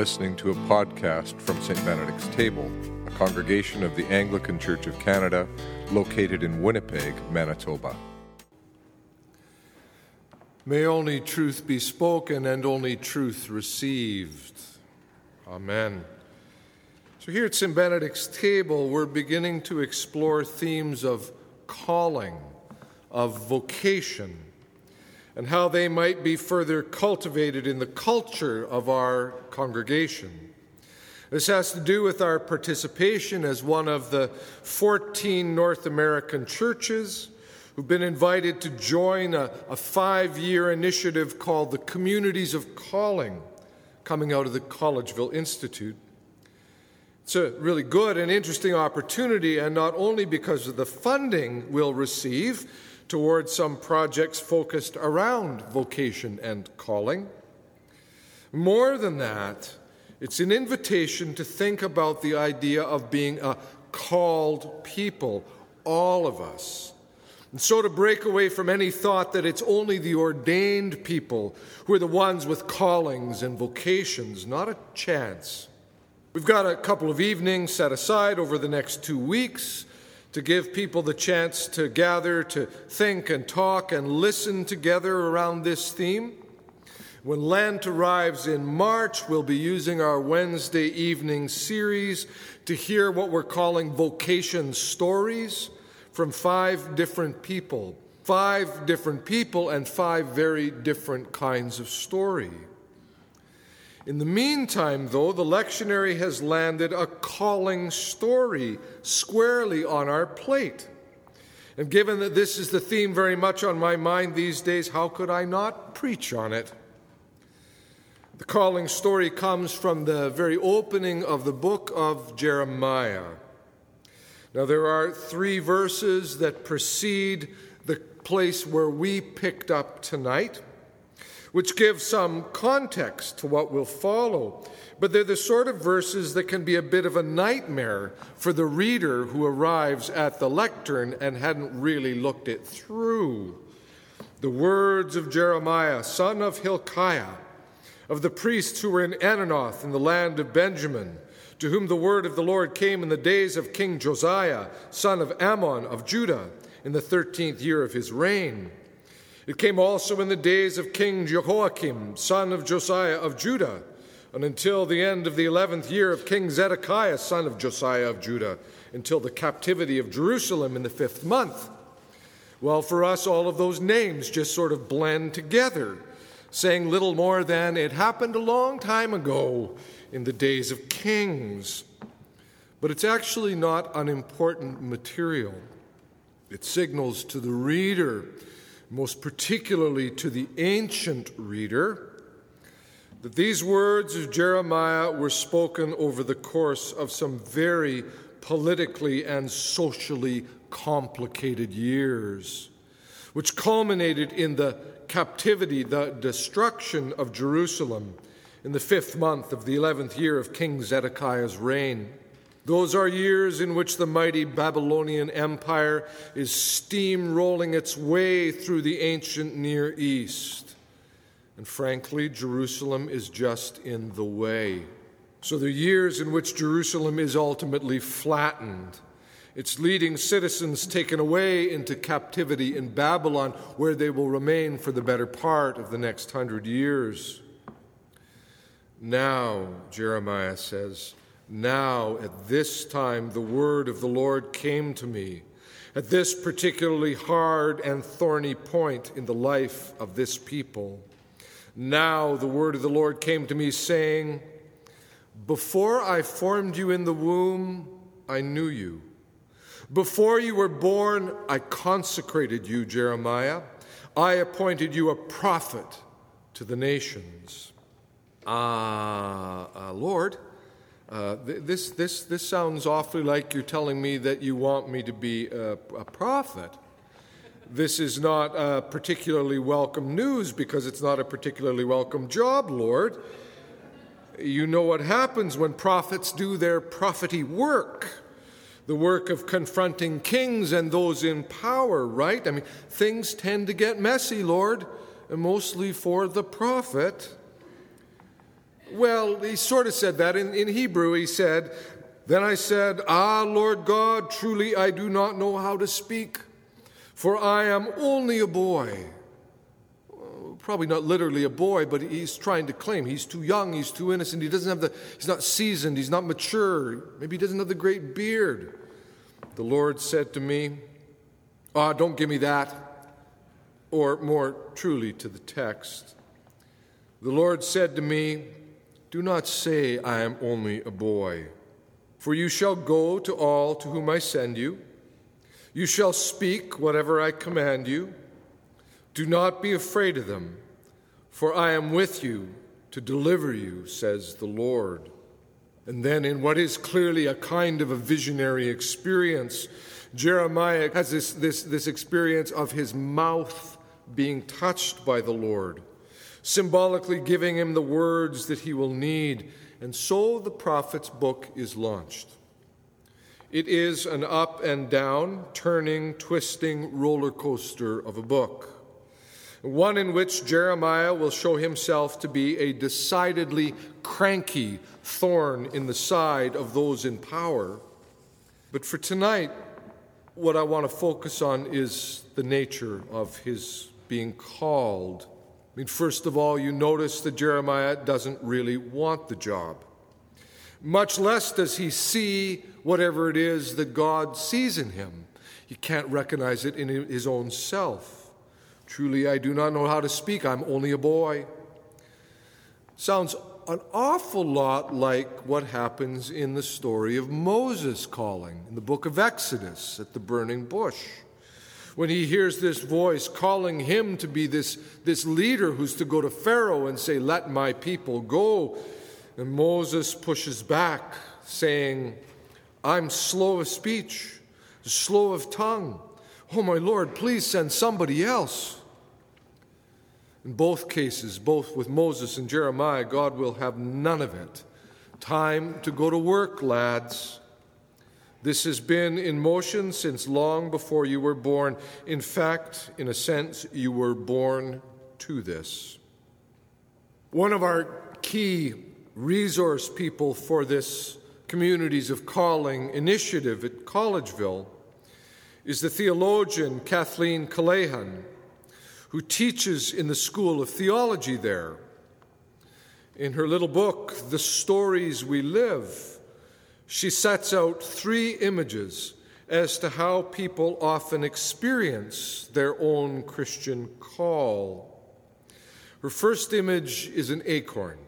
listening to a podcast from St. Benedict's Table, a congregation of the Anglican Church of Canada located in Winnipeg, Manitoba. May only truth be spoken and only truth received. Amen. So, here at St. Benedict's Table, we're beginning to explore themes of calling, of vocation and how they might be further cultivated in the culture of our congregation. This has to do with our participation as one of the 14 North American churches who've been invited to join a, a five year initiative called the Communities of Calling, coming out of the Collegeville Institute. It's a really good and interesting opportunity, and not only because of the funding we'll receive, towards some projects focused around vocation and calling. More than that, it's an invitation to think about the idea of being a called people, all of us. And so to break away from any thought that it's only the ordained people who are the ones with callings and vocations, not a chance. We've got a couple of evenings set aside over the next two weeks to give people the chance to gather, to think and talk and listen together around this theme. When Lent arrives in March, we'll be using our Wednesday evening series to hear what we're calling vocation stories from five different people. Five different people and five very different kinds of story. In the meantime, though, the lectionary has landed a calling story squarely on our plate. And given that this is the theme very much on my mind these days, how could I not preach on it? The calling story comes from the very opening of the book of Jeremiah. Now, there are three verses that precede the place where we picked up tonight which give some context to what will follow. But they're the sort of verses that can be a bit of a nightmare for the reader who arrives at the lectern and hadn't really looked it through. The words of Jeremiah, son of Hilkiah, of the priests who were in Anathoth in the land of Benjamin, to whom the word of the Lord came in the days of King Josiah, son of Amon of Judah, in the thirteenth year of his reign. It came also in the days of King Jehoiakim, son of Josiah of Judah, and until the end of the eleventh year of King Zedekiah, son of Josiah of Judah, until the captivity of Jerusalem in the fifth month. Well, for us, all of those names just sort of blend together, saying little more than it happened a long time ago in the days of kings. But it's actually not unimportant material. It signals to the reader most particularly to the ancient reader, that these words of Jeremiah were spoken over the course of some very politically and socially complicated years, which culminated in the captivity, the destruction of Jerusalem in the fifth month of the eleventh year of King Zedekiah's reign. Those are years in which the mighty Babylonian Empire is steamrolling its way through the ancient Near East. And frankly, Jerusalem is just in the way. So, the years in which Jerusalem is ultimately flattened, its leading citizens taken away into captivity in Babylon, where they will remain for the better part of the next hundred years. Now, Jeremiah says, now, at this time, the word of the Lord came to me at this particularly hard and thorny point in the life of this people. Now, the word of the Lord came to me, saying, Before I formed you in the womb, I knew you. Before you were born, I consecrated you, Jeremiah. I appointed you a prophet to the nations. Ah, uh, uh, Lord, uh, this, this, this sounds awfully like you're telling me that you want me to be a, a prophet. This is not a particularly welcome news because it's not a particularly welcome job, Lord. You know what happens when prophets do their prophety work the work of confronting kings and those in power, right? I mean, things tend to get messy, Lord, mostly for the prophet. Well, he sort of said that. In, in Hebrew, he said, Then I said, Ah, Lord God, truly I do not know how to speak, for I am only a boy. Probably not literally a boy, but he's trying to claim he's too young, he's too innocent, he doesn't have the, he's not seasoned, he's not mature, maybe he doesn't have the great beard. The Lord said to me, Ah, don't give me that. Or more truly to the text, the Lord said to me, Do not say, I am only a boy, for you shall go to all to whom I send you. You shall speak whatever I command you. Do not be afraid of them, for I am with you to deliver you, says the Lord. And then, in what is clearly a kind of a visionary experience, Jeremiah has this, this, this experience of his mouth being touched by the Lord, symbolically giving him the words that he will need. And so the prophet's book is launched. It is an up and down, turning, twisting roller coaster of a book. One in which Jeremiah will show himself to be a decidedly cranky thorn in the side of those in power. But for tonight, what I want to focus on is the nature of his being called. I mean, first of all, you notice that Jeremiah doesn't really want the job. Much less does he see whatever it is that God sees in him. He can't recognize it in his own self. Truly, I do not know how to speak. I'm only a boy. Sounds an awful lot like what happens in the story of Moses calling in the book of Exodus at the burning bush. When he hears this voice calling him to be this, this leader who's to go to Pharaoh and say, Let my people go. And Moses pushes back, saying, I'm slow of speech, slow of tongue. Oh, my Lord, please send somebody else. In both cases, both with Moses and Jeremiah, God will have none of it. Time to go to work, lads. This has been in motion since long before you were born. In fact, in a sense, you were born to this. One of our key resource people for this Communities of Calling initiative at Collegeville is the theologian Kathleen Cahalan who teaches in the School of Theology there. In her little book, The Stories We Live, she sets out three images as to how people often experience their own Christian call. Her first image is an acorn.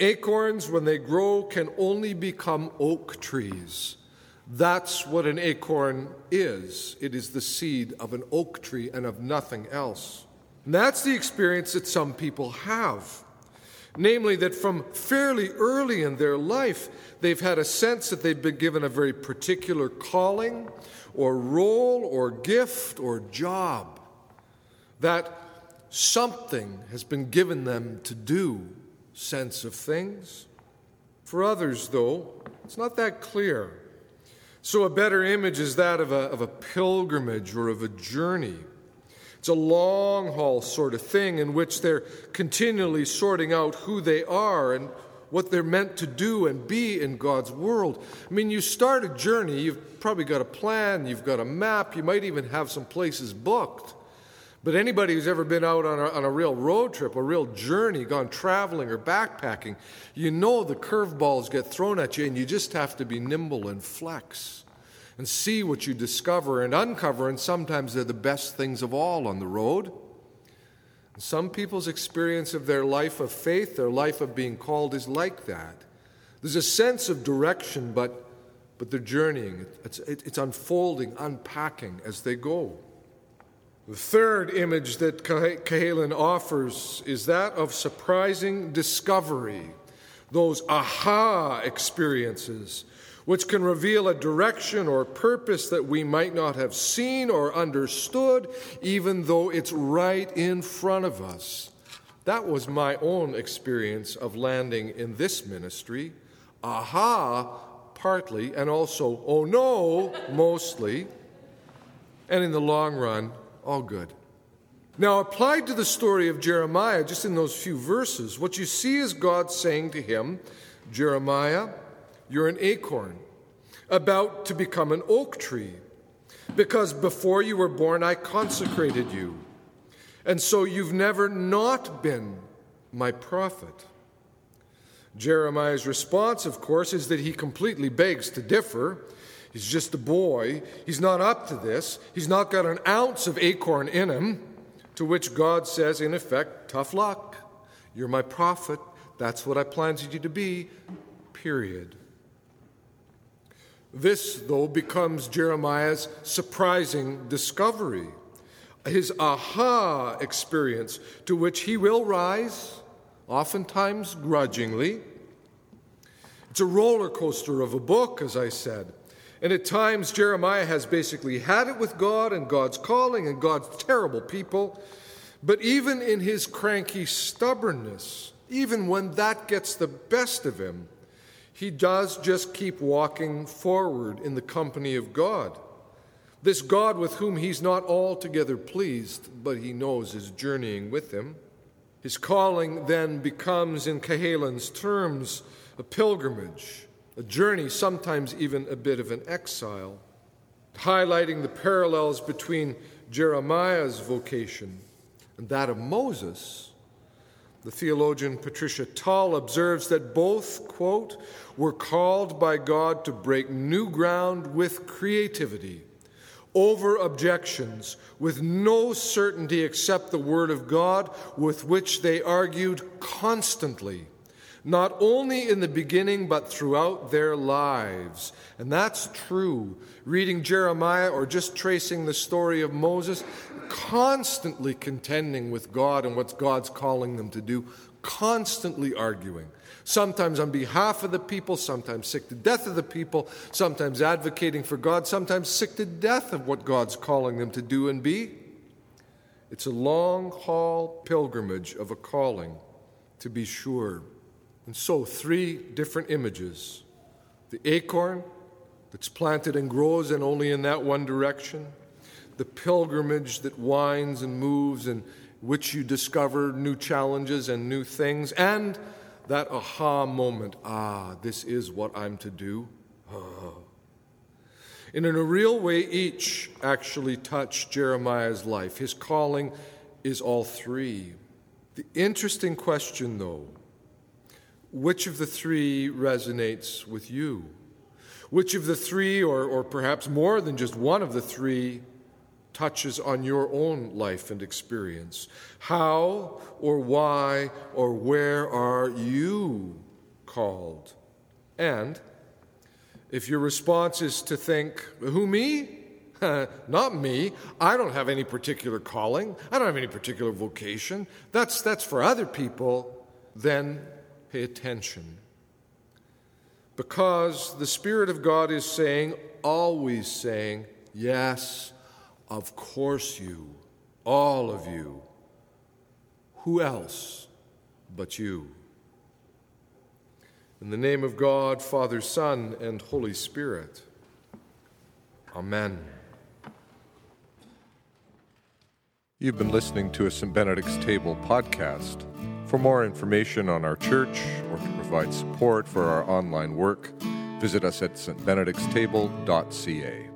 Acorns, when they grow, can only become oak trees that's what an acorn is it is the seed of an oak tree and of nothing else. And that's the experience that some people have. Namely, that from fairly early in their life, they've had a sense that they've been given a very particular calling or role or gift or job. That something has been given them to do, sense of things. For others, though, it's not that clear. So, a better image is that of a, of a pilgrimage or of a journey. It's a long haul sort of thing in which they're continually sorting out who they are and what they're meant to do and be in God's world. I mean, you start a journey, you've probably got a plan, you've got a map, you might even have some places booked. But anybody who's ever been out on a, on a real road trip, a real journey, gone traveling or backpacking, you know the curveballs get thrown at you, and you just have to be nimble and flex and see what you discover and uncover. And sometimes they're the best things of all on the road. some people's experience of their life of faith, their life of being called, is like that. There's a sense of direction, but, but they're journeying, it's, it's unfolding, unpacking as they go. The third image that Cahalan offers is that of surprising discovery, those aha experiences, which can reveal a direction or purpose that we might not have seen or understood, even though it's right in front of us. That was my own experience of landing in this ministry. Aha, partly, and also, oh no, mostly. And in the long run, all good. Now, applied to the story of Jeremiah, just in those few verses, what you see is God saying to him, Jeremiah, you're an acorn, about to become an oak tree, because before you were born, I consecrated you. And so you've never not been my prophet. Jeremiah's response, of course, is that he completely begs to differ. He's just a boy. He's not up to this. He's not got an ounce of acorn in him. To which God says, in effect, tough luck. You're my prophet. That's what I planted you to be, period. This, though, becomes Jeremiah's surprising discovery, his aha experience, to which he will rise, oftentimes grudgingly. It's a roller coaster of a book, as I said. And at times, Jeremiah has basically had it with God and God's calling and God's terrible people. But even in his cranky stubbornness, even when that gets the best of him, he does just keep walking forward in the company of God. This God with whom he's not altogether pleased, but he knows is journeying with him. His calling then becomes, in Cahalan's terms, a pilgrimage a journey, sometimes even a bit of an exile, highlighting the parallels between Jeremiah's vocation and that of Moses. The theologian Patricia Tull observes that both, quote, were called by God to break new ground with creativity, over objections, with no certainty except the Word of God, with which they argued constantly not only in the beginning, but throughout their lives. And that's true. Reading Jeremiah or just tracing the story of Moses, constantly contending with God and what God's calling them to do, constantly arguing. Sometimes on behalf of the people, sometimes sick to death of the people, sometimes advocating for God, sometimes sick to death of what God's calling them to do and be. It's a long haul pilgrimage of a calling, to be sure. And so, three different images the acorn that's planted and grows and only in that one direction, the pilgrimage that winds and moves and which you discover new challenges and new things, and that aha moment ah, this is what I'm to do. Oh. And in a real way, each actually touched Jeremiah's life. His calling is all three. The interesting question, though, which of the three resonates with you? Which of the three, or, or perhaps more than just one of the three, touches on your own life and experience? How or why or where are you called? And if your response is to think, who, me? Not me. I don't have any particular calling. I don't have any particular vocation. That's, that's for other people. Then Pay attention. Because the Spirit of God is saying, always saying, Yes, of course you, all of you. Who else but you? In the name of God, Father, Son, and Holy Spirit. Amen. You've been listening to a St. Benedict's Table podcast. For more information on our church or to provide support for our online work, visit us at stbenedictstable.ca.